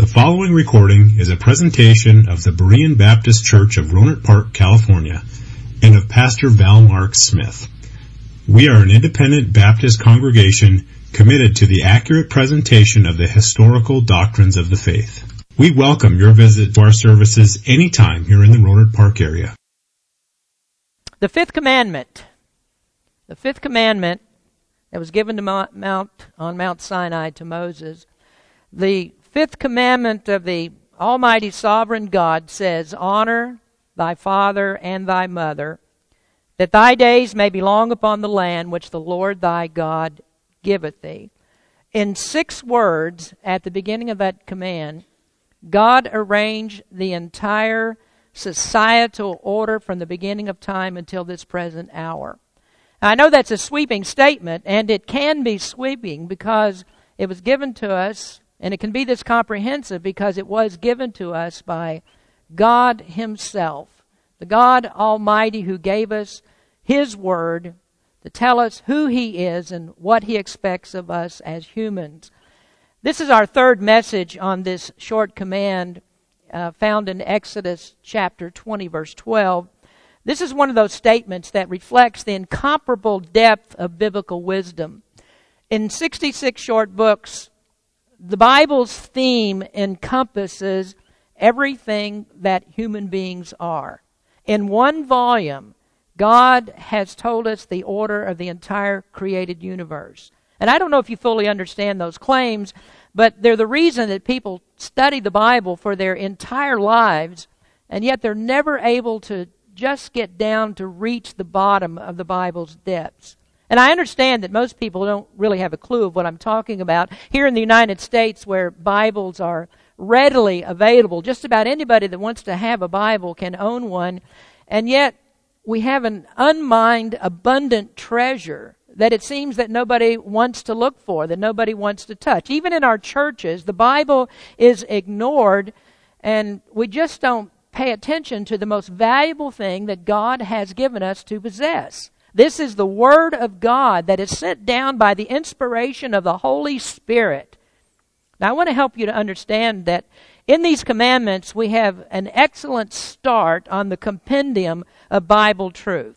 The following recording is a presentation of the Berean Baptist Church of Rohnert Park, California, and of Pastor Val Mark Smith. We are an independent Baptist congregation committed to the accurate presentation of the historical doctrines of the faith. We welcome your visit to our services anytime here in the Rohnert Park area. The fifth commandment. The fifth commandment that was given to Mount, on Mount Sinai to Moses. The fifth commandment of the Almighty Sovereign God says, Honor thy father and thy mother, that thy days may be long upon the land which the Lord thy God giveth thee. In six words at the beginning of that command, God arranged the entire societal order from the beginning of time until this present hour. I know that's a sweeping statement, and it can be sweeping because it was given to us, and it can be this comprehensive because it was given to us by God Himself, the God Almighty who gave us His Word to tell us who He is and what He expects of us as humans. This is our third message on this short command uh, found in Exodus chapter 20, verse 12. This is one of those statements that reflects the incomparable depth of biblical wisdom. In 66 short books, the Bible's theme encompasses everything that human beings are. In one volume, God has told us the order of the entire created universe. And I don't know if you fully understand those claims, but they're the reason that people study the Bible for their entire lives, and yet they're never able to just get down to reach the bottom of the Bible's depths. And I understand that most people don't really have a clue of what I'm talking about. Here in the United States, where Bibles are readily available, just about anybody that wants to have a Bible can own one. And yet, we have an unmined, abundant treasure that it seems that nobody wants to look for, that nobody wants to touch. Even in our churches, the Bible is ignored, and we just don't pay attention to the most valuable thing that God has given us to possess. This is the Word of God that is sent down by the inspiration of the Holy Spirit. Now, I want to help you to understand that in these commandments, we have an excellent start on the compendium of Bible truth.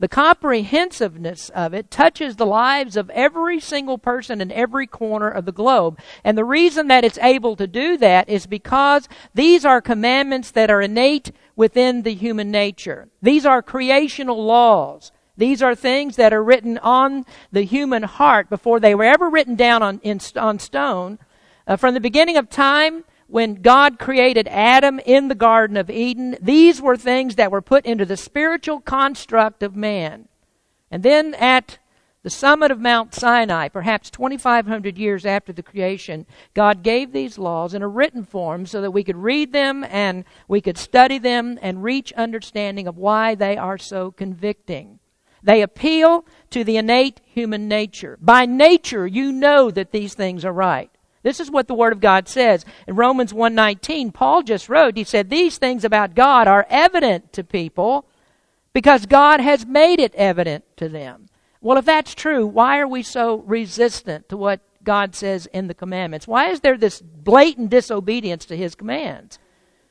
The comprehensiveness of it touches the lives of every single person in every corner of the globe. And the reason that it's able to do that is because these are commandments that are innate within the human nature. These are creational laws. These are things that are written on the human heart before they were ever written down on, in, on stone. Uh, from the beginning of time, when God created Adam in the Garden of Eden, these were things that were put into the spiritual construct of man. And then at the summit of Mount Sinai, perhaps 2,500 years after the creation, God gave these laws in a written form so that we could read them and we could study them and reach understanding of why they are so convicting. They appeal to the innate human nature. By nature, you know that these things are right. This is what the Word of God says. In Romans 1.19, Paul just wrote, he said, These things about God are evident to people because God has made it evident to them. Well, if that's true, why are we so resistant to what God says in the commandments? Why is there this blatant disobedience to His commands?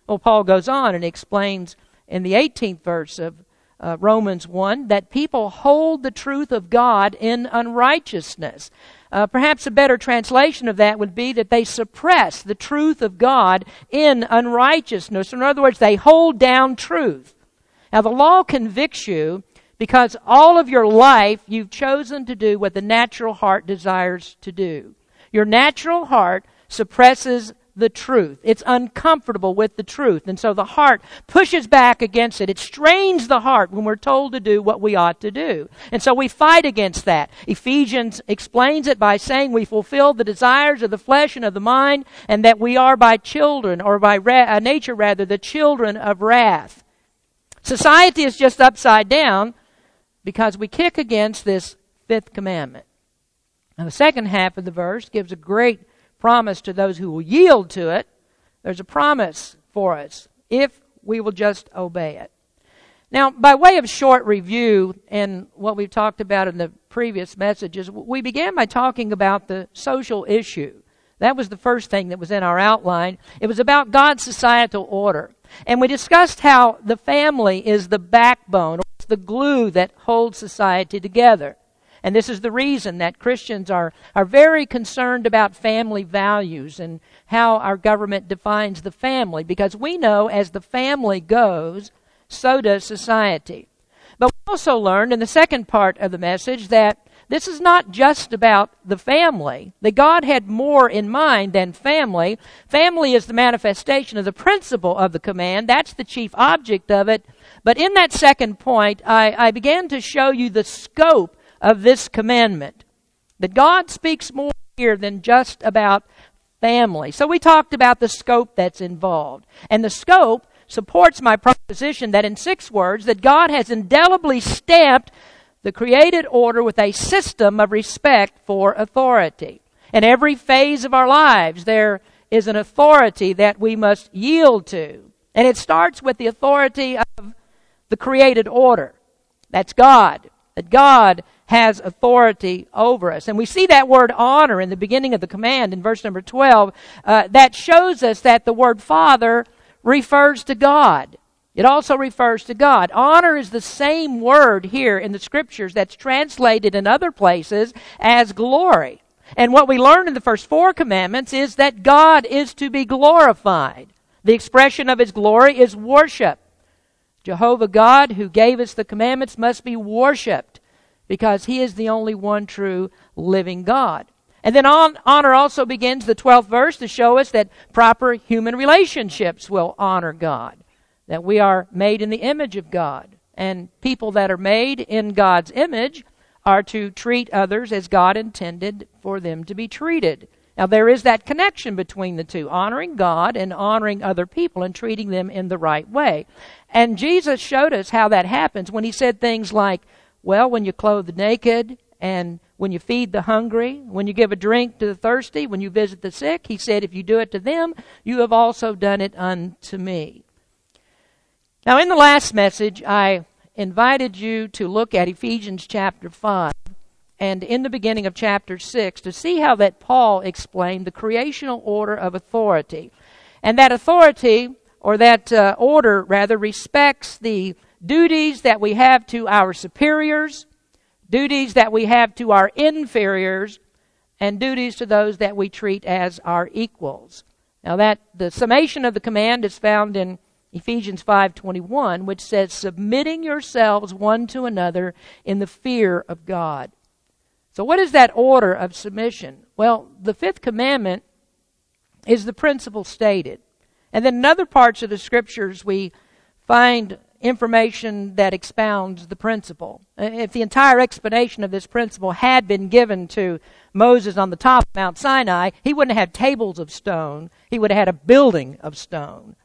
Well, Paul goes on and explains in the 18th verse of uh, Romans 1 that people hold the truth of God in unrighteousness. Uh, perhaps a better translation of that would be that they suppress the truth of God in unrighteousness. In other words, they hold down truth. Now, the law convicts you because all of your life you've chosen to do what the natural heart desires to do. Your natural heart suppresses the truth. It's uncomfortable with the truth. And so the heart pushes back against it. It strains the heart when we're told to do what we ought to do. And so we fight against that. Ephesians explains it by saying we fulfill the desires of the flesh and of the mind, and that we are by children, or by ra- uh, nature rather, the children of wrath. Society is just upside down because we kick against this fifth commandment. Now, the second half of the verse gives a great promise to those who will yield to it. There's a promise for us if we will just obey it. Now, by way of short review and what we've talked about in the previous messages, we began by talking about the social issue That was the first thing that was in our outline. It was about God's societal order. And we discussed how the family is the backbone, it's the glue that holds society together. And this is the reason that Christians are, are very concerned about family values and how our government defines the family, because we know as the family goes, so does society. But we also learned in the second part of the message that this is not just about the family. That God had more in mind than family. Family is the manifestation of the principle of the command. That's the chief object of it. But in that second point, I, I began to show you the scope of this commandment. That God speaks more here than just about family. So we talked about the scope that's involved. And the scope supports my proposition that in six words that God has indelibly stamped the created order with a system of respect for authority. In every phase of our lives, there is an authority that we must yield to. And it starts with the authority of the created order. That's God. That God has authority over us. And we see that word honor in the beginning of the command in verse number 12. Uh, that shows us that the word Father refers to God. It also refers to God. Honor is the same word here in the scriptures that's translated in other places as glory. And what we learn in the first four commandments is that God is to be glorified. The expression of his glory is worship. Jehovah God, who gave us the commandments, must be worshiped because he is the only one true living God. And then on, honor also begins the 12th verse to show us that proper human relationships will honor God. That we are made in the image of God. And people that are made in God's image are to treat others as God intended for them to be treated. Now, there is that connection between the two honoring God and honoring other people and treating them in the right way. And Jesus showed us how that happens when he said things like, Well, when you clothe the naked, and when you feed the hungry, when you give a drink to the thirsty, when you visit the sick, he said, If you do it to them, you have also done it unto me. Now, in the last message, I invited you to look at Ephesians chapter 5 and in the beginning of chapter 6 to see how that Paul explained the creational order of authority. And that authority, or that uh, order rather, respects the duties that we have to our superiors, duties that we have to our inferiors, and duties to those that we treat as our equals. Now that the summation of the command is found in Ephesians 5:21 which says submitting yourselves one to another in the fear of God. So what is that order of submission? Well, the fifth commandment is the principle stated. And then in other parts of the scriptures we find information that expounds the principle. Uh, if the entire explanation of this principle had been given to Moses on the top of Mount Sinai, he wouldn't have had tables of stone. He would have had a building of stone.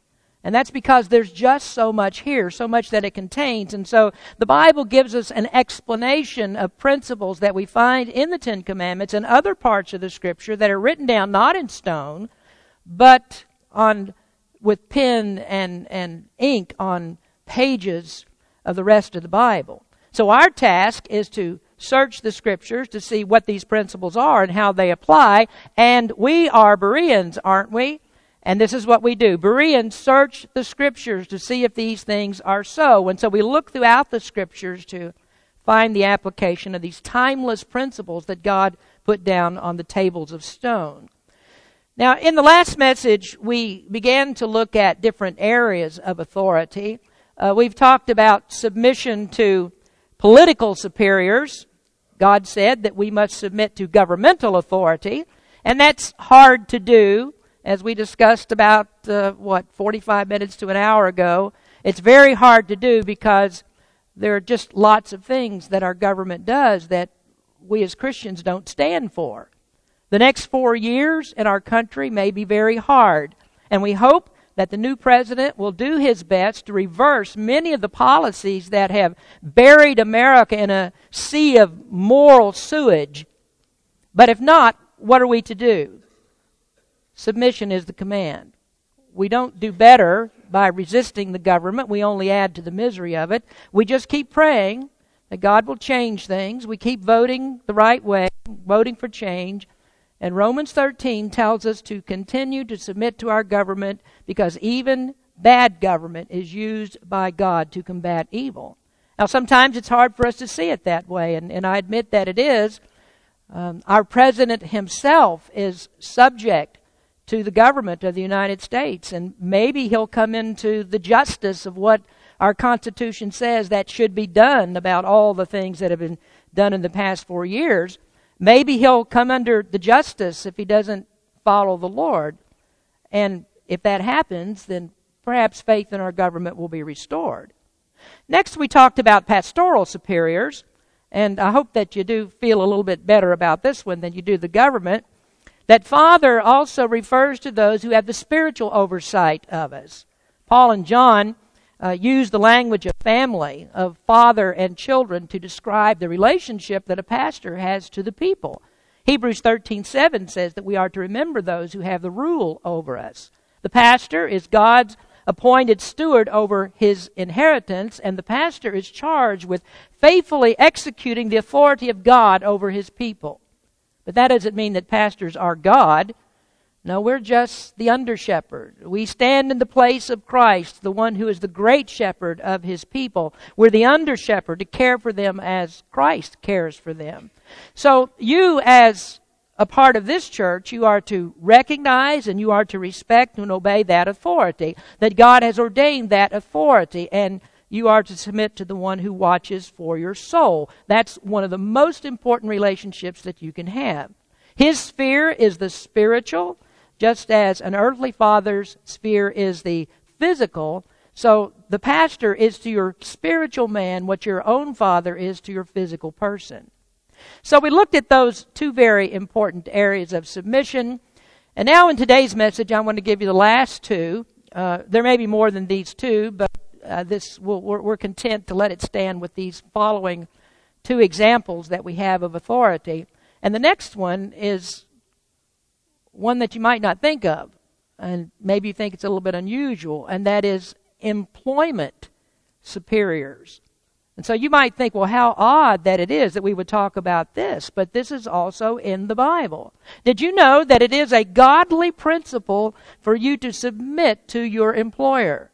And that's because there's just so much here, so much that it contains. And so the Bible gives us an explanation of principles that we find in the Ten Commandments and other parts of the Scripture that are written down not in stone, but on with pen and, and ink on pages of the rest of the Bible. So our task is to search the scriptures to see what these principles are and how they apply. And we are Bereans, aren't we? And this is what we do. Bereans search the scriptures to see if these things are so. And so we look throughout the scriptures to find the application of these timeless principles that God put down on the tables of stone. Now, in the last message, we began to look at different areas of authority. Uh, we've talked about submission to political superiors. God said that we must submit to governmental authority, and that's hard to do as we discussed about, uh, what, 45 minutes to an hour ago. It's very hard to do because there are just lots of things that our government does that we as Christians don't stand for. The next four years in our country may be very hard, and we hope that the new president will do his best to reverse many of the policies that have buried America in a sea of moral sewage. But if not, what are we to do? Submission is the command. We don't do better by resisting the government. We only add to the misery of it. We just keep praying that God will change things. We keep voting the right way, voting for change, And Romans 13 tells us to continue to submit to our government because even bad government is used by God to combat evil. Now, sometimes it's hard for us to see it that way, and, and I admit that it is. Um, our president himself is subject to the government of the United States, and maybe he'll come into the justice of what our Constitution says that should be done about all the things that have been done in the past four years. Maybe he'll come under the justice if he doesn't follow the Lord. And if that happens, then perhaps faith in our government will be restored. Next, we talked about pastoral superiors, and I hope that you do feel a little bit better about this one than you do the government. That father also refers to those who have the spiritual oversight of us. Paul and John uh, use the language of family, of father and children, to describe the relationship that a pastor has to the people. Hebrews 13:7 says that we are to remember those who have the rule over us. The pastor is God's appointed steward over his inheritance, and the pastor is charged with faithfully executing the authority of God over his people. But that doesn't mean that pastors are God. No, we're just the under shepherd. We stand in the place of Christ, the one who is the great shepherd of his people. We're the under shepherd to care for them as Christ cares for them. So you as a part of this church, you are to recognize and you are to respect and obey that authority. That God has ordained that authority and you are to submit to the one who watches for your soul. That's one of the most important relationships that you can have. His sphere is the spiritual, just as an earthly father's sphere is the physical. So the pastor is to your spiritual man what your own father is to your physical person. So we looked at those two very important areas of submission. And now in today's message, I want to give you the last two. Uh, there may be more than these two, but uh, this we'll, we're, we're content to let it stand with these following two examples that we have of authority. And the next one is one that you might not think of, and maybe you think it's a little bit unusual, and that is employment superiors. And so you might think, well, how odd that it is that we would talk about this, but this is also in the Bible. Did you know that it is a godly principle for you to submit to your employer?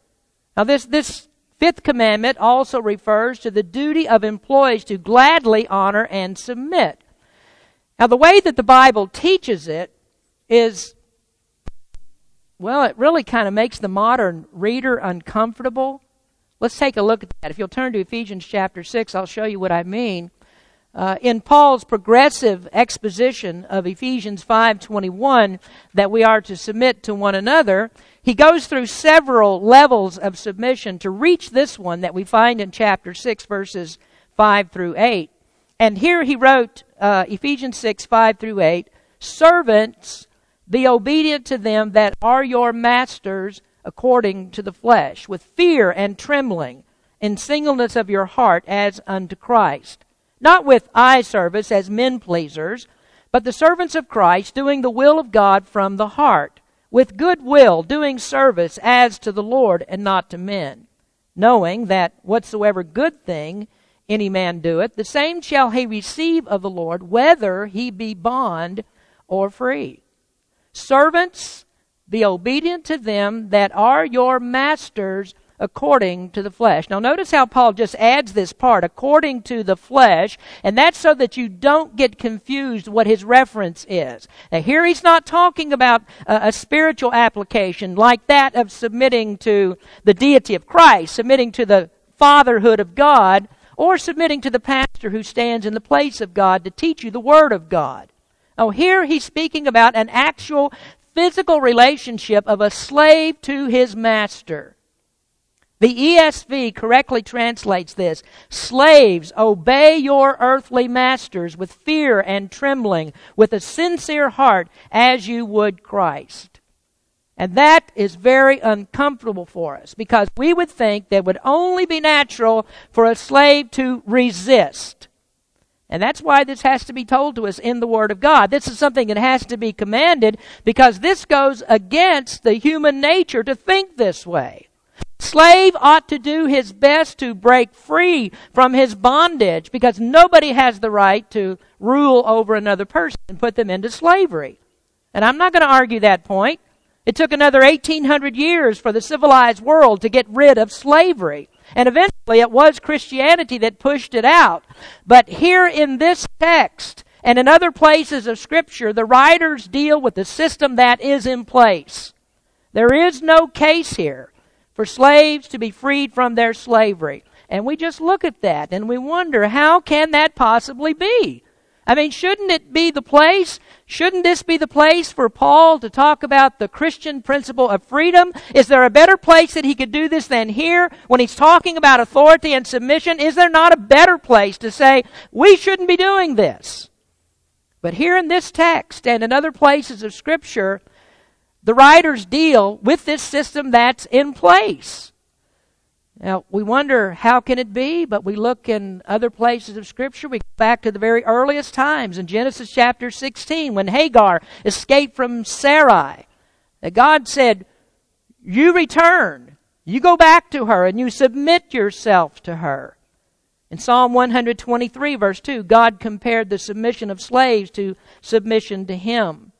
Now, this, this fifth commandment also refers to the duty of employees to gladly honor and submit. Now, the way that the Bible teaches it is, well, it really kind of makes the modern reader uncomfortable. Let's take a look at that. If you'll turn to Ephesians chapter 6, I'll show you what I mean. Uh, in Paul's progressive exposition of Ephesians 5:21 that we are to submit to one another, he goes through several levels of submission to reach this one that we find in chapter 6 verses 5 through 8. And here he wrote uh, Ephesians 6 5 through 8, servants be obedient to them that are your masters according to the flesh, with fear and trembling, in singleness of your heart as unto Christ. Not with eye service as men pleasers, but the servants of Christ, doing the will of God from the heart, with good will, doing service as to the Lord and not to men, knowing that whatsoever good thing any man doeth, the same shall he receive of the Lord, whether he be bond or free. Servants, be obedient to them that are your masters according to the flesh. Now, notice how Paul just adds this part, according to the flesh, and that's so that you don't get confused what his reference is. Now, here he's not talking about a, a spiritual application like that of submitting to the deity of Christ, submitting to the fatherhood of God, or submitting to the pastor who stands in the place of God to teach you the Word of God. Oh, here he's speaking about an actual physical relationship of a slave to his master. The ESV correctly translates this Slaves, obey your earthly masters with fear and trembling, with a sincere heart, as you would Christ. And that is very uncomfortable for us because we would think that it would only be natural for a slave to resist. And that's why this has to be told to us in the Word of God. This is something that has to be commanded because this goes against the human nature to think this way. Slave ought to do his best to break free from his bondage because nobody has the right to rule over another person and put them into slavery. And I'm not going to argue that point. It took another 1800 years for the civilized world to get rid of slavery. And eventually it was Christianity that pushed it out. But here in this text and in other places of Scripture, the writers deal with the system that is in place. There is no case here for slaves to be freed from their slavery. And we just look at that and we wonder, how can that possibly be? I mean, shouldn't it be the place? Shouldn't this be the place for Paul to talk about the Christian principle of freedom? Is there a better place that he could do this than here when he's talking about authority and submission? Is there not a better place to say, we shouldn't be doing this? But here in this text and in other places of Scripture, the writers deal with this system that's in place. Now, we wonder how can it be, but we look in other places of Scripture. We go back to the very earliest times in Genesis chapter 16 when Hagar escaped from Sarai. That God said, You return. You go back to her and you submit yourself to her. In Psalm 123, verse 2, God compared the submission of slaves to submission to Him.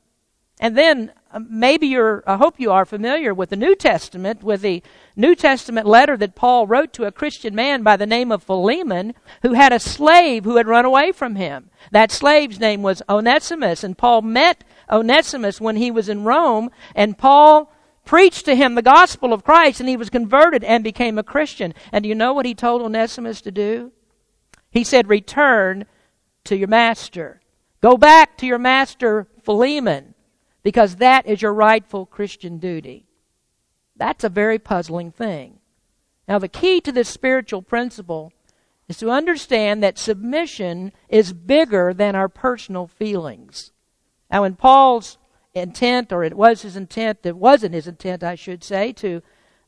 And then Um, maybe you're, I hope you are familiar with the New Testament, with the New Testament letter that Paul wrote to a Christian man by the name of Philemon, who had a slave who had run away from him. That slave's name was Onesimus, and Paul met Onesimus when he was in Rome, and Paul preached to him the gospel of Christ, and he was converted and became a Christian. And do you know what he told Onesimus to do? He said, Return to your master. Go back to your master, Philemon because that is your rightful Christian duty. That's a very puzzling thing. Now, the key to this spiritual principle is to understand that submission is bigger than our personal feelings. Now, in Paul's intent, or it was his intent, it wasn't his intent, I should say, to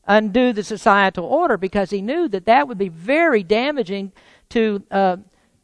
undo the societal order because he knew that that would be very damaging to uh,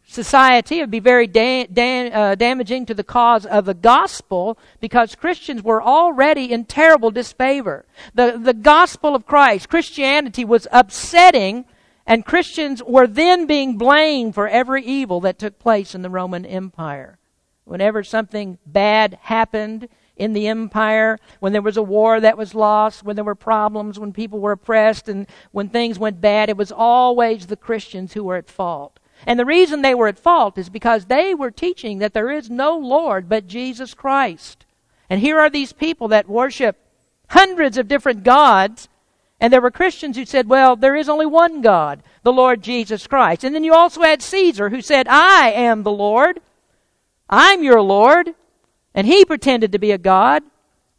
society. It would be very da- da- uh, damaging to the cause of the gospel because Christians were already in terrible disfavor. The, the gospel of Christ, Christianity, was upsetting, and Christians were then being blamed for every evil that took place in the Roman Empire. Whenever something bad happened, in the empire, when there was a war that was lost, when there were problems, when people were oppressed, and when things went bad, it was always the Christians who were at fault. And the reason they were at fault is because they were teaching that there is no Lord but Jesus Christ. And here are these people that worship hundreds of different gods. And there were Christians who said, well, there is only one God, the Lord Jesus Christ. And then you also had Caesar who said, I am the Lord. I'm your Lord. And he pretended to be a God.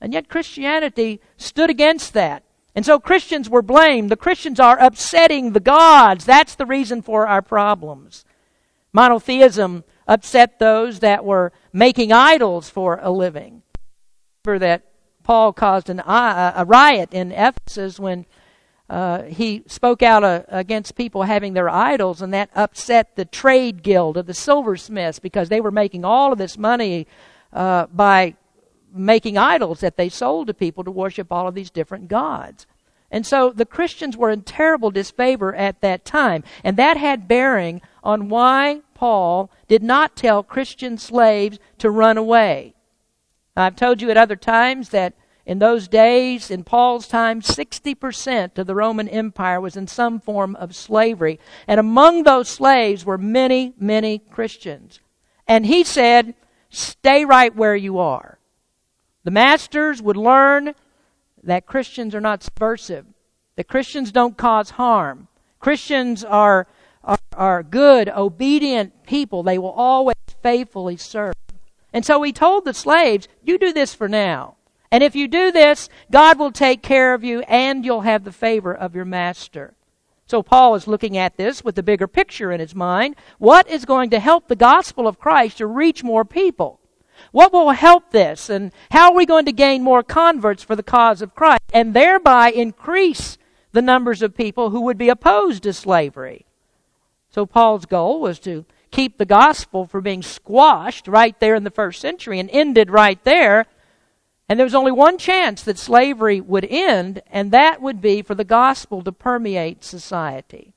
And yet Christianity stood against that. And so Christians were blamed. The Christians are upsetting the gods. That's the reason for our problems. Monotheism upset those that were making idols for a living. Remember that Paul caused an, a riot in Ephesus when uh, he spoke out uh, against people having their idols, and that upset the trade guild of the silversmiths because they were making all of this money uh, by making idols that they sold to people to worship all of these different gods. And so the Christians were in terrible disfavor at that time. And that had bearing on why Paul did not tell Christian slaves to run away. I've told you at other times that in those days, in Paul's time, 60% of the Roman Empire was in some form of slavery. And among those slaves were many, many Christians. And he said, stay right where you are. The masters would learn that Christians are not subversive, that Christians don't cause harm. Christians are, are, are good, obedient people. They will always faithfully serve. And so he told the slaves, You do this for now. And if you do this, God will take care of you and you'll have the favor of your master. So Paul is looking at this with the bigger picture in his mind. What is going to help the gospel of Christ to reach more people? What will help this? And how are we going to gain more converts for the cause of Christ and thereby increase the numbers of people who would be opposed to slavery? So Paul's goal was to keep the gospel from being squashed right there in the first century and ended right there. And there was only one chance that slavery would end, and that would be for the gospel to permeate society.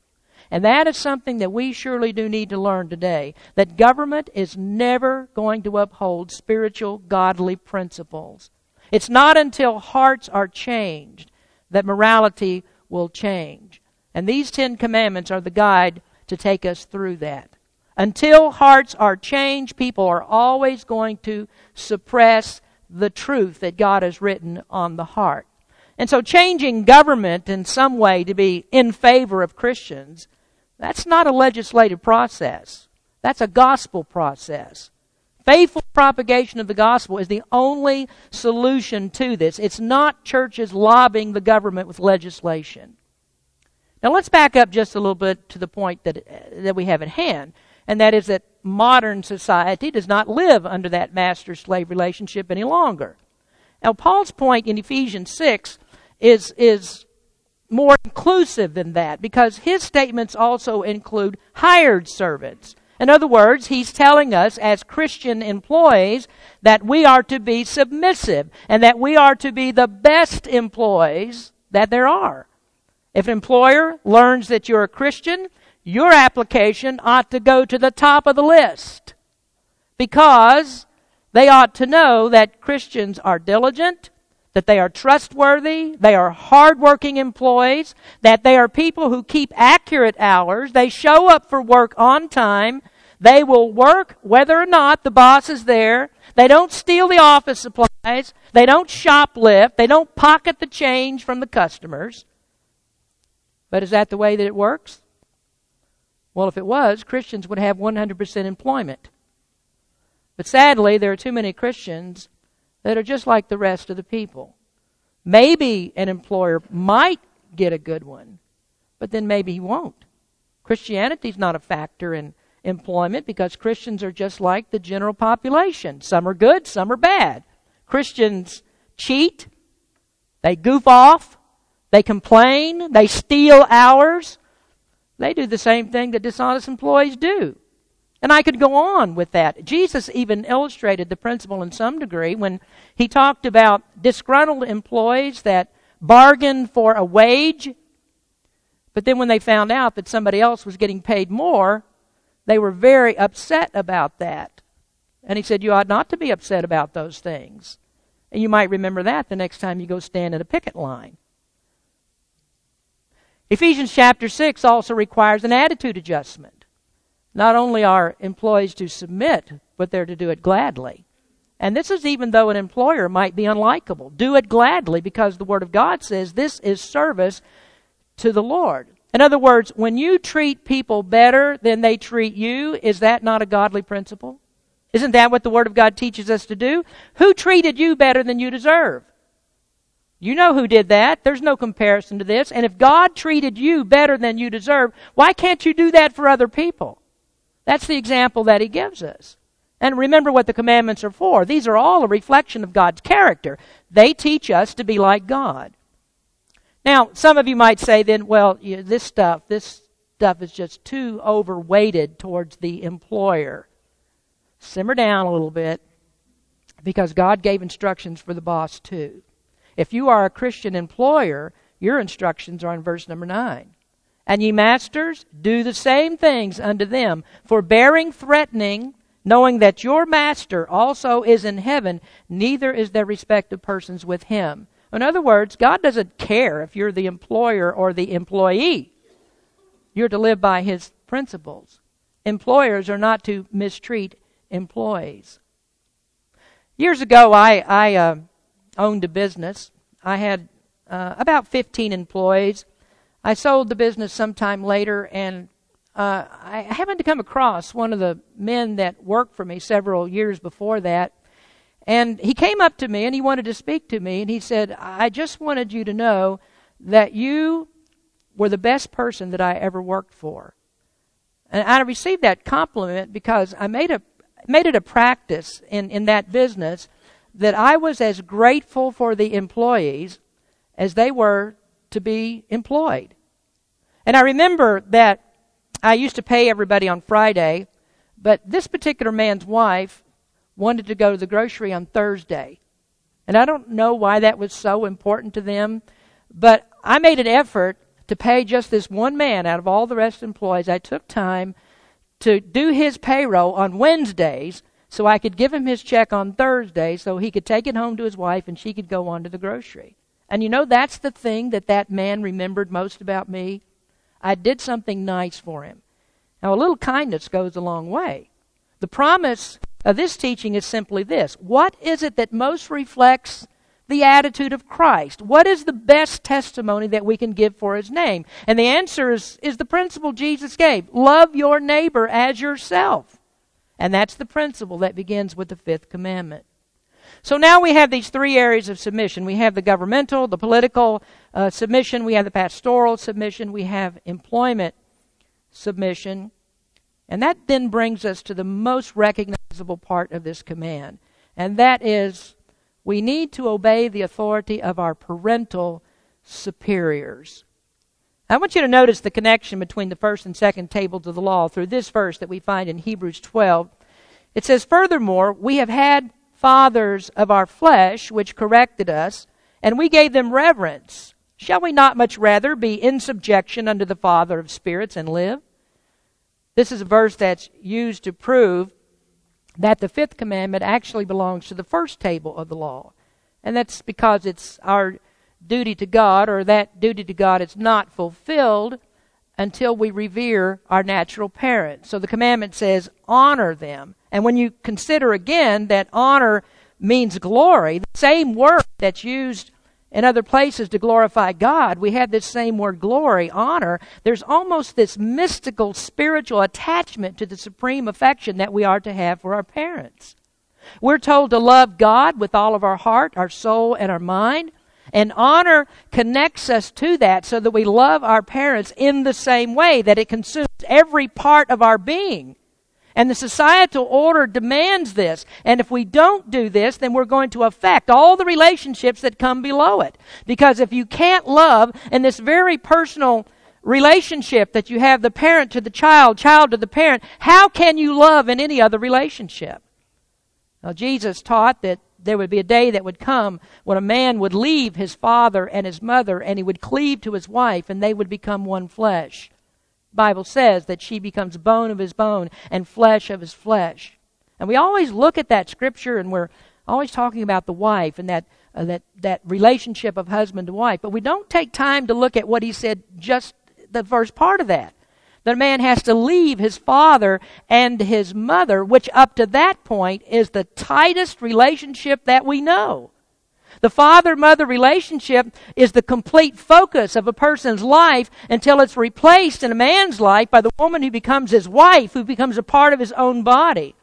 And that is something that we surely do need to learn today. That government is never going to uphold spiritual, godly principles. It's not until hearts are changed that morality will change. And these Ten Commandments are the guide to take us through that. Until hearts are changed, people are always going to suppress the truth that God has written on the heart. And so changing government in some way to be in favor of Christians, that's not a legislative process. That's a gospel process. Faithful propagation of the gospel is the only solution to this. It's not churches lobbying the government with legislation. Now let's back up just a little bit to the point that, uh, that we have at hand, and that is that modern society does not live under that master slave relationship any longer. Now, Paul's point in Ephesians 6 is, is more inclusive than that because his statements also include hired servants. In other words, he's telling us as Christian employees that we are to be submissive and that we are to be the best employees that there are. If an employer learns that you're a Christian, your application ought to go to the top of the list because they ought to know that Christians are diligent, that they are trustworthy, they are hardworking employees, that they are people who keep accurate hours, they show up for work on time, they will work whether or not the boss is there, they don't steal the office supplies, they don't shoplift, they don't pocket the change from the customers. But is that the way that it works? Well, if it was, Christians would have 100% employment. But sadly, there are too many Christians that are just like the rest of the people. Maybe an employer might get a good one, but then maybe he won't. Christianity is not a factor in employment because Christians are just like the general population. Some are good, some are bad. Christians cheat, they goof off, they complain, they steal hours, they do the same thing that dishonest employees do. And I could go on with that. Jesus even illustrated the principle in some degree when he talked about disgruntled employees that bargained for a wage, but then when they found out that somebody else was getting paid more, they were very upset about that. And he said, You ought not to be upset about those things. And you might remember that the next time you go stand in a picket line. Ephesians chapter 6 also requires an attitude adjustment. Not only are employees to submit, but they're to do it gladly. And this is even though an employer might be unlikable. Do it gladly because the Word of God says this is service to the Lord. In other words, when you treat people better than they treat you, is that not a godly principle? Isn't that what the Word of God teaches us to do? Who treated you better than you deserve? You know who did that. There's no comparison to this. And if God treated you better than you deserve, why can't you do that for other people? That's the example that he gives us. And remember what the commandments are for. These are all a reflection of God's character. They teach us to be like God. Now, some of you might say then, well, you know, this stuff, this stuff is just too overweighted towards the employer. Simmer down a little bit because God gave instructions for the boss too. If you are a Christian employer, your instructions are in verse number 9. And ye masters, do the same things unto them, forbearing threatening, knowing that your master also is in heaven, neither is there respect of persons with him. In other words, God doesn't care if you're the employer or the employee. You're to live by his principles. Employers are not to mistreat employees. Years ago, I, I uh, owned a business. I had uh, about 15 employees. I sold the business sometime later, and uh, I happened to come across one of the men that worked for me several years before that. And he came up to me and he wanted to speak to me, and he said, I just wanted you to know that you were the best person that I ever worked for. And I received that compliment because I made a made it a practice in, in that business that I was as grateful for the employees as they were to be employed. And I remember that I used to pay everybody on Friday, but this particular man's wife wanted to go to the grocery on Thursday. And I don't know why that was so important to them, but I made an effort to pay just this one man out of all the rest of the employees. I took time to do his payroll on Wednesdays so I could give him his check on Thursday so he could take it home to his wife and she could go on to the grocery. And you know, that's the thing that that man remembered most about me. I did something nice for him. Now, a little kindness goes a long way. The promise of this teaching is simply this What is it that most reflects the attitude of Christ? What is the best testimony that we can give for his name? And the answer is, is the principle Jesus gave love your neighbor as yourself. And that's the principle that begins with the fifth commandment. So now we have these three areas of submission. We have the governmental, the political uh, submission, we have the pastoral submission, we have employment submission. And that then brings us to the most recognizable part of this command, and that is we need to obey the authority of our parental superiors. I want you to notice the connection between the first and second tables of the law through this verse that we find in Hebrews 12. It says, Furthermore, we have had fathers of our flesh which corrected us, and we gave them reverence. Shall we not much rather be in subjection unto the Father of spirits and live? This is a verse that's used to prove that the fifth commandment actually belongs to the first table of the law. And that's because it's our duty to God, or that duty to God is not fulfilled until we revere our natural parents. So the commandment says, honor them. And when you consider again that honor means glory, the same word that's used in other places to glorify God, we have this same word glory, honor. There's almost this mystical spiritual attachment to the supreme affection that we are to have for our parents. We're told to love God with all of our heart, our soul, and our mind. And honor connects us to that so that we love our parents in the same way, that it consumes every part of our being. And the societal order demands this. And if we don't do this, then we're going to affect all the relationships that come below it. Because if you can't love in this very personal relationship that you have the parent to the child, child to the parent, how can you love in any other relationship? Now, Jesus taught that there would be a day that would come when a man would leave his father and his mother and he would cleave to his wife and they would become one flesh. Bible says that she becomes bone of his bone and flesh of his flesh. And we always look at that scripture and we're always talking about the wife and that, uh, that, that relationship of husband to wife. But we don't take time to look at what he said just the first part of that. That a man has to leave his father and his mother, which up to that point is the tightest relationship that we know. The father mother relationship is the complete focus of a person's life until it's replaced in a man's life by the woman who becomes his wife, who becomes a part of his own body.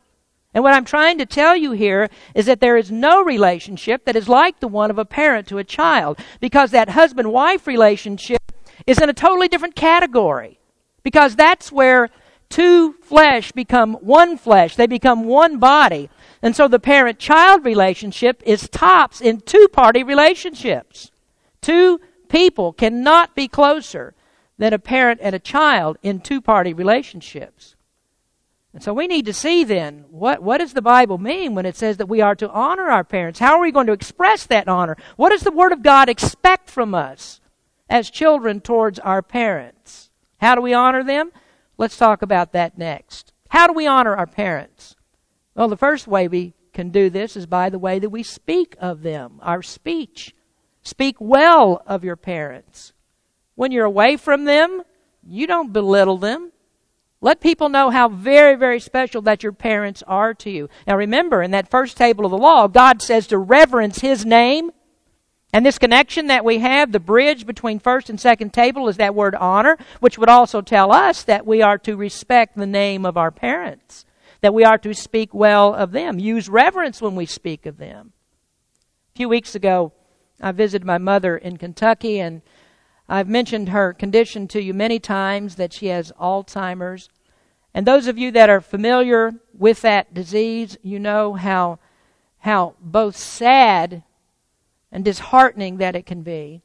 And what I'm trying to tell you here is that there is no relationship that is like the one of a parent to a child, because that husband wife relationship is in a totally different category. Because that's where two flesh become one flesh, they become one body. And so the parent child relationship is tops in two party relationships. Two people cannot be closer than a parent and a child in two party relationships. And so we need to see then what, what does the Bible mean when it says that we are to honor our parents? How are we going to express that honor? What does the Word of God expect from us as children towards our parents? How do we honor them? Let's talk about that next. How do we honor our parents? Well, the first way we can do this is by the way that we speak of them, our speech. Speak well of your parents. When you're away from them, you don't belittle them. Let people know how very, very special that your parents are to you. Now remember, in that first table of the law, God says to reverence His name. And this connection that we have, the bridge between first and second table, is that word honor, which would also tell us that we are to respect the name of our parents that we are to speak well of them, use reverence when we speak of them. A few weeks ago, I visited my mother in Kentucky, and I've mentioned her condition to you many times that she has Alzheimer's. And those of you that are familiar with that disease, you know how, how both sad and disheartening that it can be.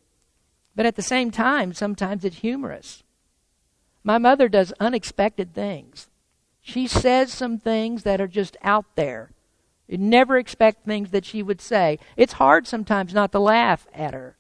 But at the same time, sometimes it's humorous. My mother does unexpected things. She says some things that are just out there. You never expect things that she would say. It's hard sometimes not to laugh at her.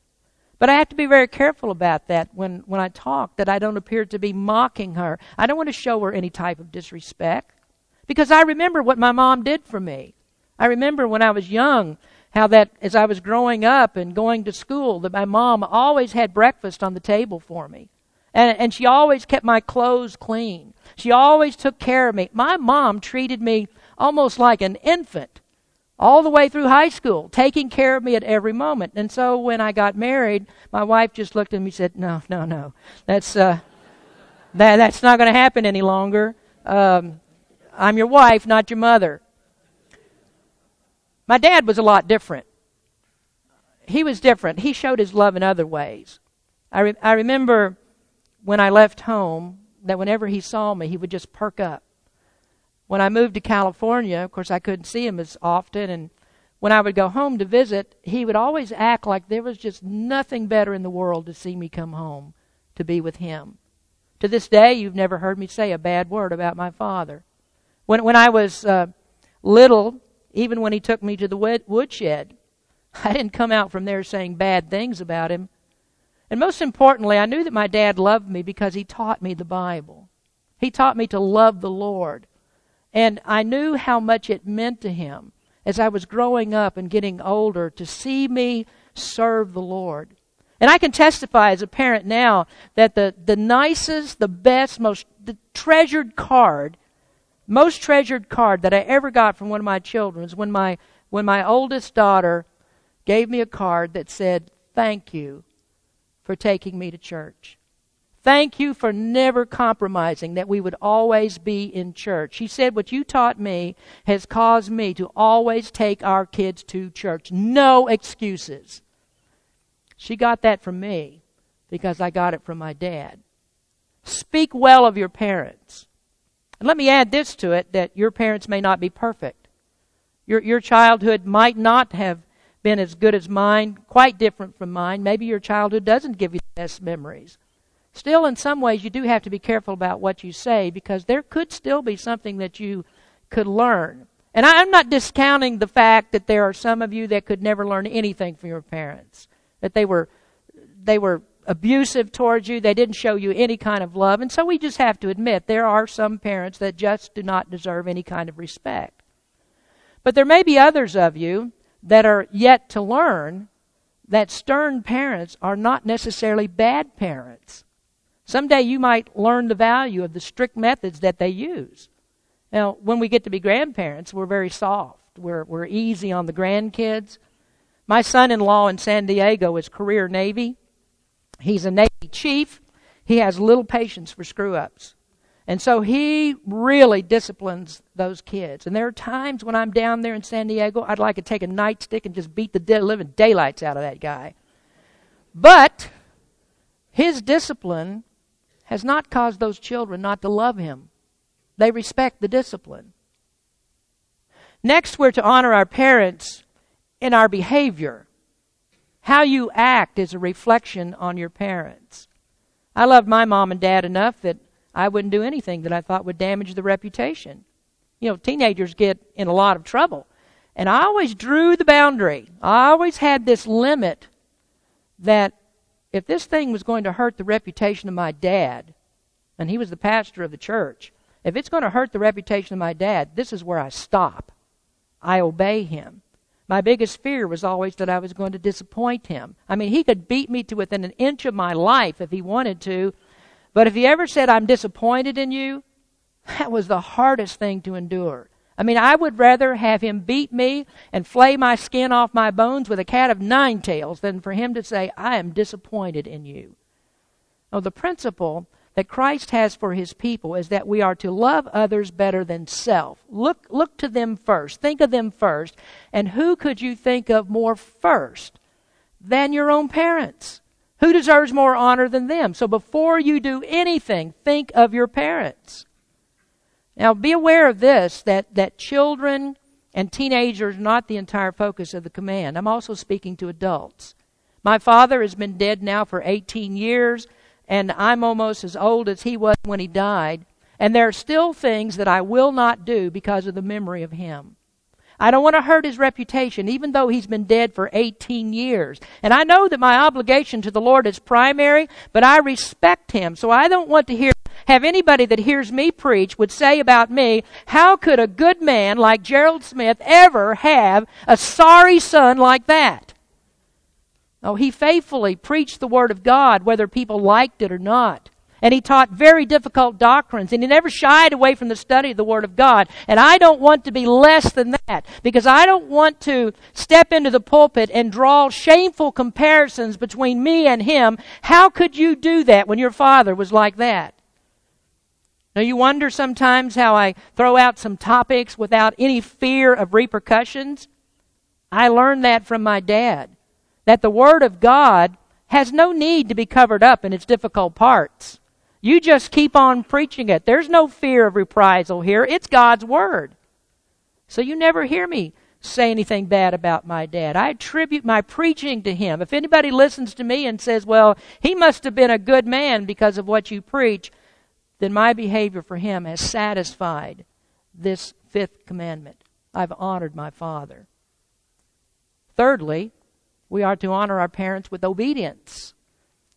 But I have to be very careful about that when, when I talk, that I don't appear to be mocking her. I don't want to show her any type of disrespect. Because I remember what my mom did for me. I remember when I was young, how that as I was growing up and going to school, that my mom always had breakfast on the table for me. And, and she always kept my clothes clean. She always took care of me. My mom treated me almost like an infant all the way through high school, taking care of me at every moment. And so when I got married, my wife just looked at me and said, No, no, no. That's, uh, that, that's not going to happen any longer. Um, I'm your wife, not your mother. My dad was a lot different. He was different. He showed his love in other ways. I, re- I remember when I left home that whenever he saw me, he would just perk up. When I moved to California, of course, I couldn't see him as often, and when I would go home to visit, he would always act like there was just nothing better in the world to see me come home to be with him. To this day, you've never heard me say a bad word about my father. When, when I was uh, little, even when he took me to the woodshed, I didn't come out from there saying bad things about him. And most importantly, I knew that my dad loved me because he taught me the Bible. He taught me to love the Lord. And I knew how much it meant to him as I was growing up and getting older to see me serve the Lord. And I can testify as a parent now that the, the nicest, the best, most the treasured card, most treasured card that I ever got from one of my children was when my, when my oldest daughter gave me a card that said, Thank you for taking me to church. Thank you for never compromising that we would always be in church. She said, What you taught me has caused me to always take our kids to church. No excuses. She got that from me because I got it from my dad. Speak well of your parents. And let me add this to it that your parents may not be perfect. Your, your childhood might not have been as good as mine, quite different from mine. Maybe your childhood doesn't give you the best memories. Still, in some ways, you do have to be careful about what you say because there could still be something that you could learn. And I'm not discounting the fact that there are some of you that could never learn anything from your parents, that they were they were abusive towards you, they didn't show you any kind of love, and so we just have to admit there are some parents that just do not deserve any kind of respect. But there may be others of you that are yet to learn that stern parents are not necessarily bad parents. Someday you might learn the value of the strict methods that they use. Now, when we get to be grandparents, we're very soft. We're, we're easy on the grandkids. My son in law in San Diego is career Navy. He's a Navy chief. He has little patience for screw ups. And so he really disciplines those kids. And there are times when I'm down there in San Diego, I'd like to take a nightstick and just beat the living daylights out of that guy. But his discipline has not caused those children not to love him. They respect the discipline. Next, we're to honor our parents in our behavior. How you act is a reflection on your parents. I loved my mom and dad enough that I wouldn't do anything that I thought would damage the reputation. You know, teenagers get in a lot of trouble. And I always drew the boundary. I always had this limit that if this thing was going to hurt the reputation of my dad, and he was the pastor of the church, if it's going to hurt the reputation of my dad, this is where I stop. I obey him. My biggest fear was always that I was going to disappoint him. I mean, he could beat me to within an inch of my life if he wanted to, but if he ever said, I'm disappointed in you, that was the hardest thing to endure. I mean, I would rather have him beat me and flay my skin off my bones with a cat of nine tails than for him to say, I am disappointed in you. Oh, the principle that Christ has for his people is that we are to love others better than self. Look, look to them first. Think of them first. And who could you think of more first than your own parents? Who deserves more honor than them? So before you do anything, think of your parents. Now be aware of this that, that children and teenagers are not the entire focus of the command. I'm also speaking to adults. My father has been dead now for 18 years, and I'm almost as old as he was when he died. And there are still things that I will not do because of the memory of him. I don't want to hurt his reputation, even though he's been dead for 18 years. And I know that my obligation to the Lord is primary, but I respect him. So I don't want to hear, have anybody that hears me preach would say about me, how could a good man like Gerald Smith ever have a sorry son like that? Oh, he faithfully preached the Word of God, whether people liked it or not. And he taught very difficult doctrines, and he never shied away from the study of the Word of God. And I don't want to be less than that, because I don't want to step into the pulpit and draw shameful comparisons between me and him. How could you do that when your father was like that? Now, you wonder sometimes how I throw out some topics without any fear of repercussions? I learned that from my dad that the Word of God has no need to be covered up in its difficult parts. You just keep on preaching it. There's no fear of reprisal here. It's God's Word. So you never hear me say anything bad about my dad. I attribute my preaching to him. If anybody listens to me and says, well, he must have been a good man because of what you preach, then my behavior for him has satisfied this fifth commandment. I've honored my father. Thirdly, we are to honor our parents with obedience.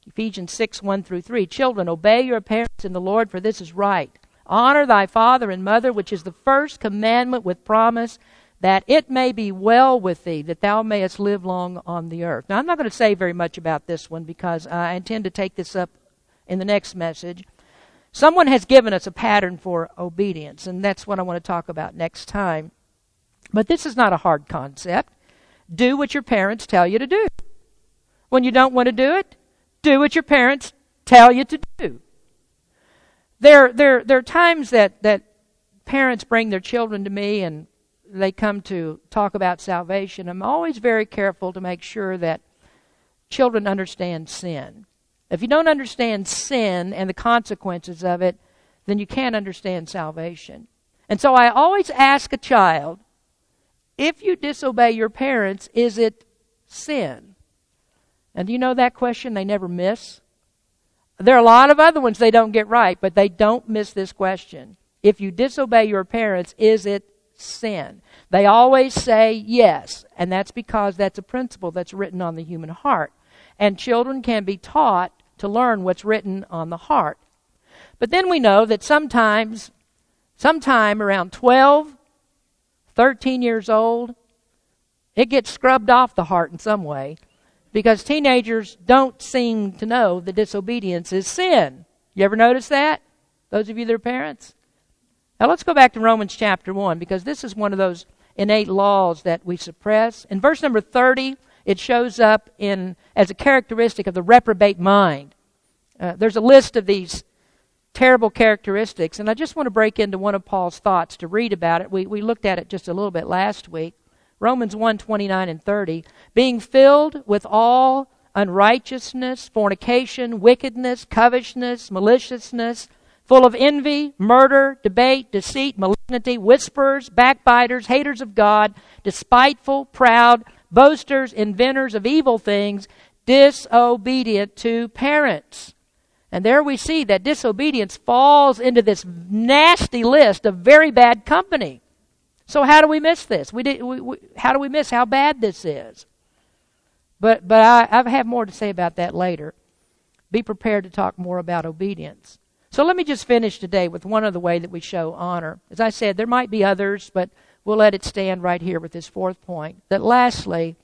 Ephesians 6 1 through 3. Children, obey your parents in the Lord, for this is right. Honor thy father and mother, which is the first commandment with promise, that it may be well with thee, that thou mayest live long on the earth. Now, I'm not going to say very much about this one because I intend to take this up in the next message. Someone has given us a pattern for obedience, and that's what I want to talk about next time. But this is not a hard concept. Do what your parents tell you to do. When you don't want to do it, do what your parents tell you to do. There, there, there are times that, that parents bring their children to me and they come to talk about salvation. I'm always very careful to make sure that children understand sin. If you don't understand sin and the consequences of it, then you can't understand salvation. And so I always ask a child, if you disobey your parents, is it sin? And do you know that question they never miss? There are a lot of other ones they don't get right, but they don't miss this question. If you disobey your parents, is it sin? They always say yes, and that's because that's a principle that's written on the human heart. And children can be taught to learn what's written on the heart. But then we know that sometimes, sometime around 12 13 years old, it gets scrubbed off the heart in some way because teenagers don't seem to know that disobedience is sin. You ever notice that? Those of you that are parents? Now let's go back to Romans chapter 1 because this is one of those innate laws that we suppress. In verse number 30, it shows up in as a characteristic of the reprobate mind. Uh, there's a list of these terrible characteristics. And I just want to break into one of Paul's thoughts to read about it. We, we looked at it just a little bit last week. Romans 1 29 and 30. Being filled with all unrighteousness, fornication, wickedness, covetousness, maliciousness, full of envy, murder, debate, deceit, malignity, whisperers, backbiters, haters of God, despiteful, proud, boasters, inventors of evil things, disobedient to parents and there we see that disobedience falls into this nasty list of very bad company. So how do we miss this? We, did, we, we how do we miss how bad this is? But but I, I have more to say about that later. Be prepared to talk more about obedience. So let me just finish today with one other way that we show honor. As I said, there might be others, but we'll let it stand right here with this fourth point. That lastly,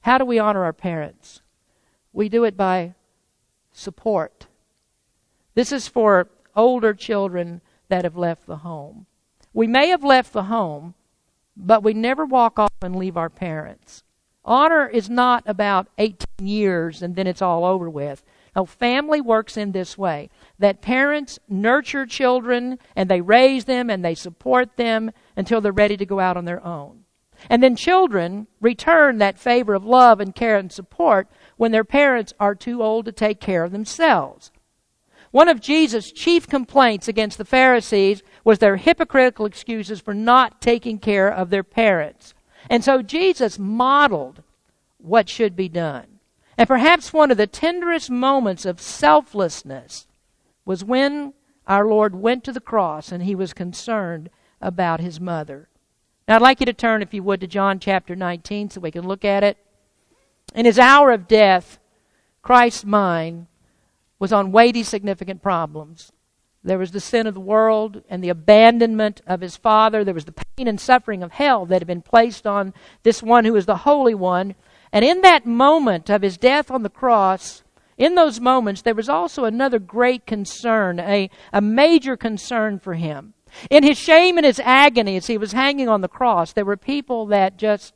how do we honor our parents? We do it by support. This is for older children that have left the home. We may have left the home, but we never walk off and leave our parents. Honor is not about 18 years and then it's all over with. No, family works in this way that parents nurture children and they raise them and they support them until they're ready to go out on their own. And then children return that favor of love and care and support when their parents are too old to take care of themselves. One of Jesus' chief complaints against the Pharisees was their hypocritical excuses for not taking care of their parents. And so Jesus modeled what should be done. And perhaps one of the tenderest moments of selflessness was when our Lord went to the cross and he was concerned about his mother. Now, I'd like you to turn, if you would, to John chapter 19 so we can look at it. In his hour of death, Christ's mind was on weighty, significant problems. There was the sin of the world and the abandonment of his Father. There was the pain and suffering of hell that had been placed on this one who is the Holy One. And in that moment of his death on the cross, in those moments, there was also another great concern, a, a major concern for him. In his shame and his agony as he was hanging on the cross, there were people that just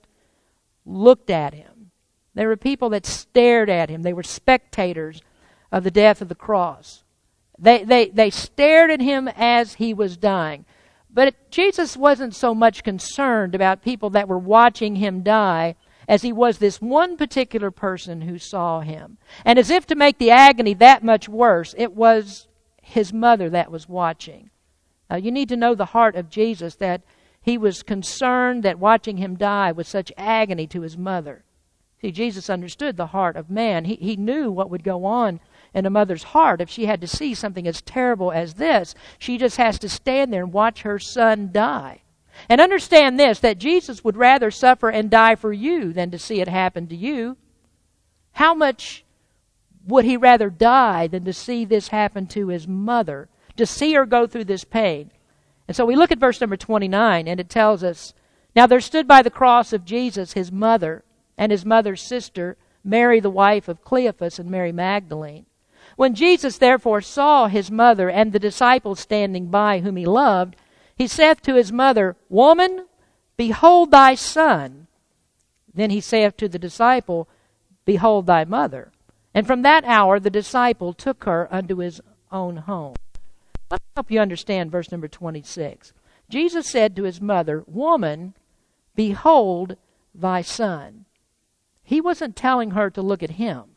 looked at him. There were people that stared at him. They were spectators of the death of the cross. They, they, they stared at him as he was dying. But Jesus wasn't so much concerned about people that were watching him die as he was this one particular person who saw him. And as if to make the agony that much worse, it was his mother that was watching. Uh, you need to know the heart of Jesus that he was concerned that watching him die was such agony to his mother. See, Jesus understood the heart of man. He, he knew what would go on in a mother's heart if she had to see something as terrible as this. She just has to stand there and watch her son die. And understand this that Jesus would rather suffer and die for you than to see it happen to you. How much would he rather die than to see this happen to his mother to see her go through this pain. And so we look at verse number 29, and it tells us Now there stood by the cross of Jesus his mother and his mother's sister, Mary, the wife of Cleophas, and Mary Magdalene. When Jesus therefore saw his mother and the disciples standing by whom he loved, he saith to his mother, Woman, behold thy son. Then he saith to the disciple, Behold thy mother. And from that hour the disciple took her unto his own home. Let me help you understand verse number 26. Jesus said to his mother, Woman, behold thy son. He wasn't telling her to look at him.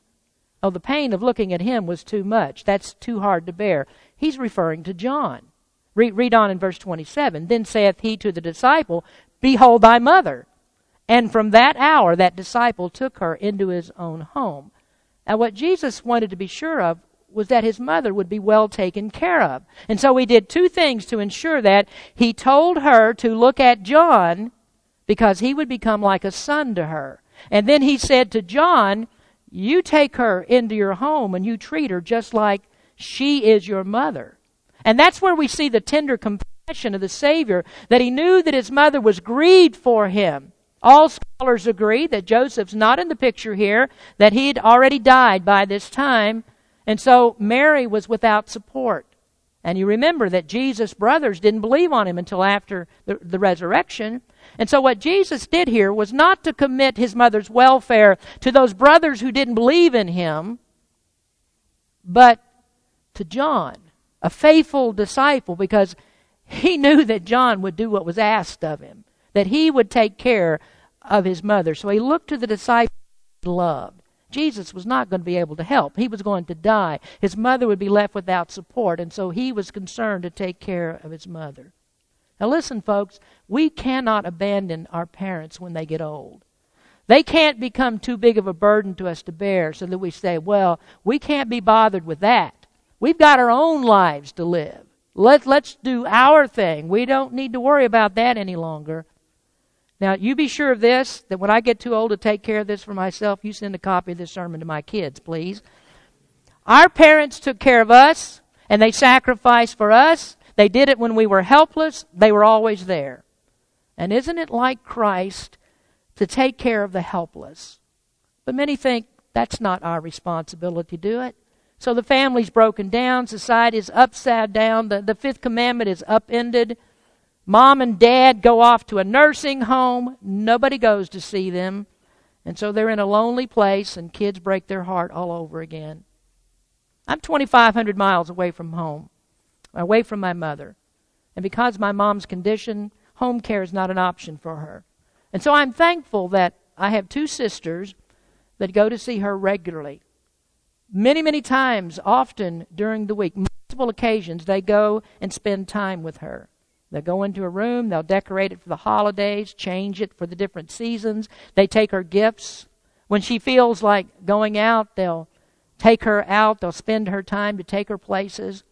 Oh, the pain of looking at him was too much. That's too hard to bear. He's referring to John. Read, read on in verse 27. Then saith he to the disciple, Behold thy mother. And from that hour that disciple took her into his own home. Now, what Jesus wanted to be sure of was that his mother would be well taken care of. And so he did two things to ensure that. He told her to look at John because he would become like a son to her. And then he said to John, You take her into your home and you treat her just like she is your mother. And that's where we see the tender compassion of the Savior, that he knew that his mother was grieved for him. All scholars agree that Joseph's not in the picture here, that he'd already died by this time. And so Mary was without support. And you remember that Jesus' brothers didn't believe on him until after the, the, resurrection. And so what Jesus did here was not to commit his mother's welfare to those brothers who didn't believe in him, but to John, a faithful disciple, because he knew that John would do what was asked of him, that he would take care of his mother. So he looked to the disciple he loved. Jesus was not going to be able to help. He was going to die. His mother would be left without support, and so he was concerned to take care of his mother. Now, listen, folks, we cannot abandon our parents when they get old. They can't become too big of a burden to us to bear so that we say, well, we can't be bothered with that. We've got our own lives to live. Let, let's do our thing. We don't need to worry about that any longer. Now, you be sure of this that when I get too old to take care of this for myself, you send a copy of this sermon to my kids, please. Our parents took care of us, and they sacrificed for us. They did it when we were helpless. They were always there. And isn't it like Christ to take care of the helpless? But many think that's not our responsibility to do it. So the family's broken down, society is upside down, the, the fifth commandment is upended. Mom and dad go off to a nursing home. Nobody goes to see them. And so they're in a lonely place, and kids break their heart all over again. I'm 2,500 miles away from home, away from my mother. And because my mom's condition, home care is not an option for her. And so I'm thankful that I have two sisters that go to see her regularly. Many, many times, often during the week, multiple occasions, they go and spend time with her. They'll go into a room, they'll decorate it for the holidays, change it for the different seasons. They take her gifts. When she feels like going out, they'll take her out, they'll spend her time to take her places.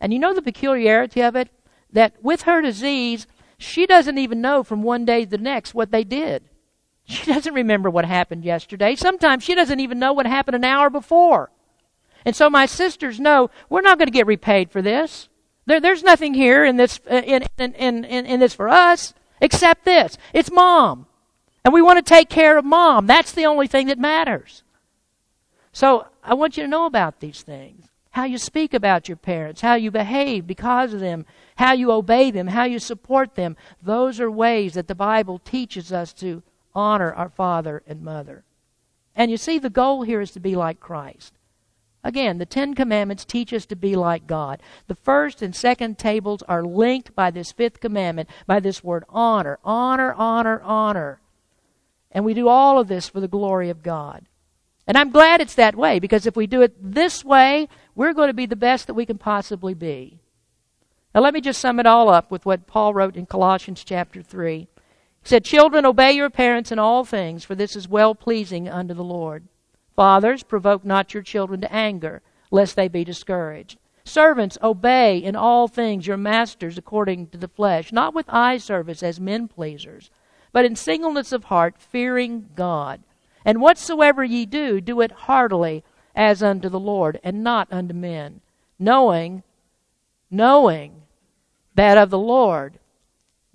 And you know the peculiarity of it? That with her disease, she doesn't even know from one day to the next what they did. She doesn't remember what happened yesterday. Sometimes she doesn't even know what happened an hour before. And so my sisters know we're not going to get repaid for this. There, there's nothing here in this uh, in, in, in, in, this for us except this. It's mom. And we want to take care of mom. That's the only thing that matters. So I want you to know about these things. How you speak about your parents, how you behave because of them, how you obey them, how you support them. Those are ways that the Bible teaches us to honor our father and mother. And you see, the goal here is to be like Christ. Again, the Ten Commandments teach us to be like God. The first and second tables are linked by this fifth commandment, by this word honor. Honor, honor, honor. And we do all of this for the glory of God. And I'm glad it's that way because if we do it this way, we're going to be the best that we can possibly be. Now, let me just sum it all up with what Paul wrote in Colossians chapter 3. He said, Children, obey your parents in all things, for this is well pleasing unto the Lord. Fathers, provoke not your children to anger, lest they be discouraged. Servants, obey in all things your masters according to the flesh, not with eye service as men pleasers, but in singleness of heart, fearing God. And whatsoever ye do, do it heartily as unto the Lord, and not unto men, knowing, knowing that of the Lord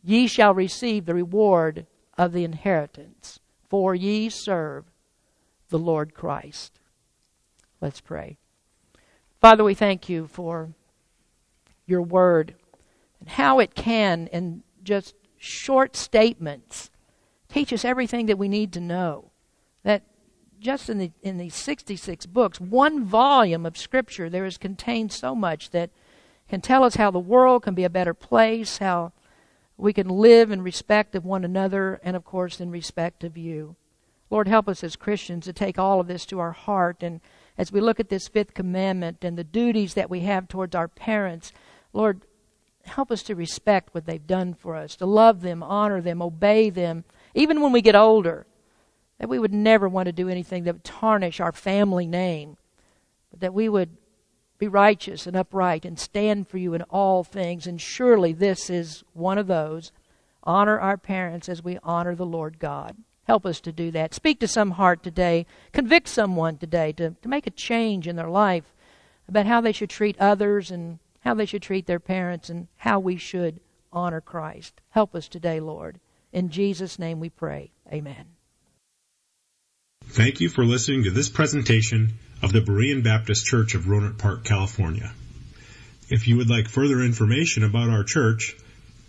ye shall receive the reward of the inheritance, for ye serve the Lord Christ. Let's pray. Father, we thank you for your word and how it can, in just short statements, teach us everything that we need to know. That just in the in these 66 books, one volume of scripture, there is contained so much that can tell us how the world can be a better place, how we can live in respect of one another, and of course in respect of you. Lord, help us as Christians to take all of this to our heart. And as we look at this fifth commandment and the duties that we have towards our parents, Lord, help us to respect what they've done for us, to love them, honor them, obey them, even when we get older. That we would never want to do anything that would tarnish our family name, but that we would be righteous and upright and stand for you in all things. And surely this is one of those. Honor our parents as we honor the Lord God. Help us to do that. Speak to some heart today. Convict someone today to, to make a change in their life about how they should treat others and how they should treat their parents and how we should honor Christ. Help us today, Lord. In Jesus' name we pray. Amen. Thank you for listening to this presentation of the Berean Baptist Church of Rohnert Park, California. If you would like further information about our church,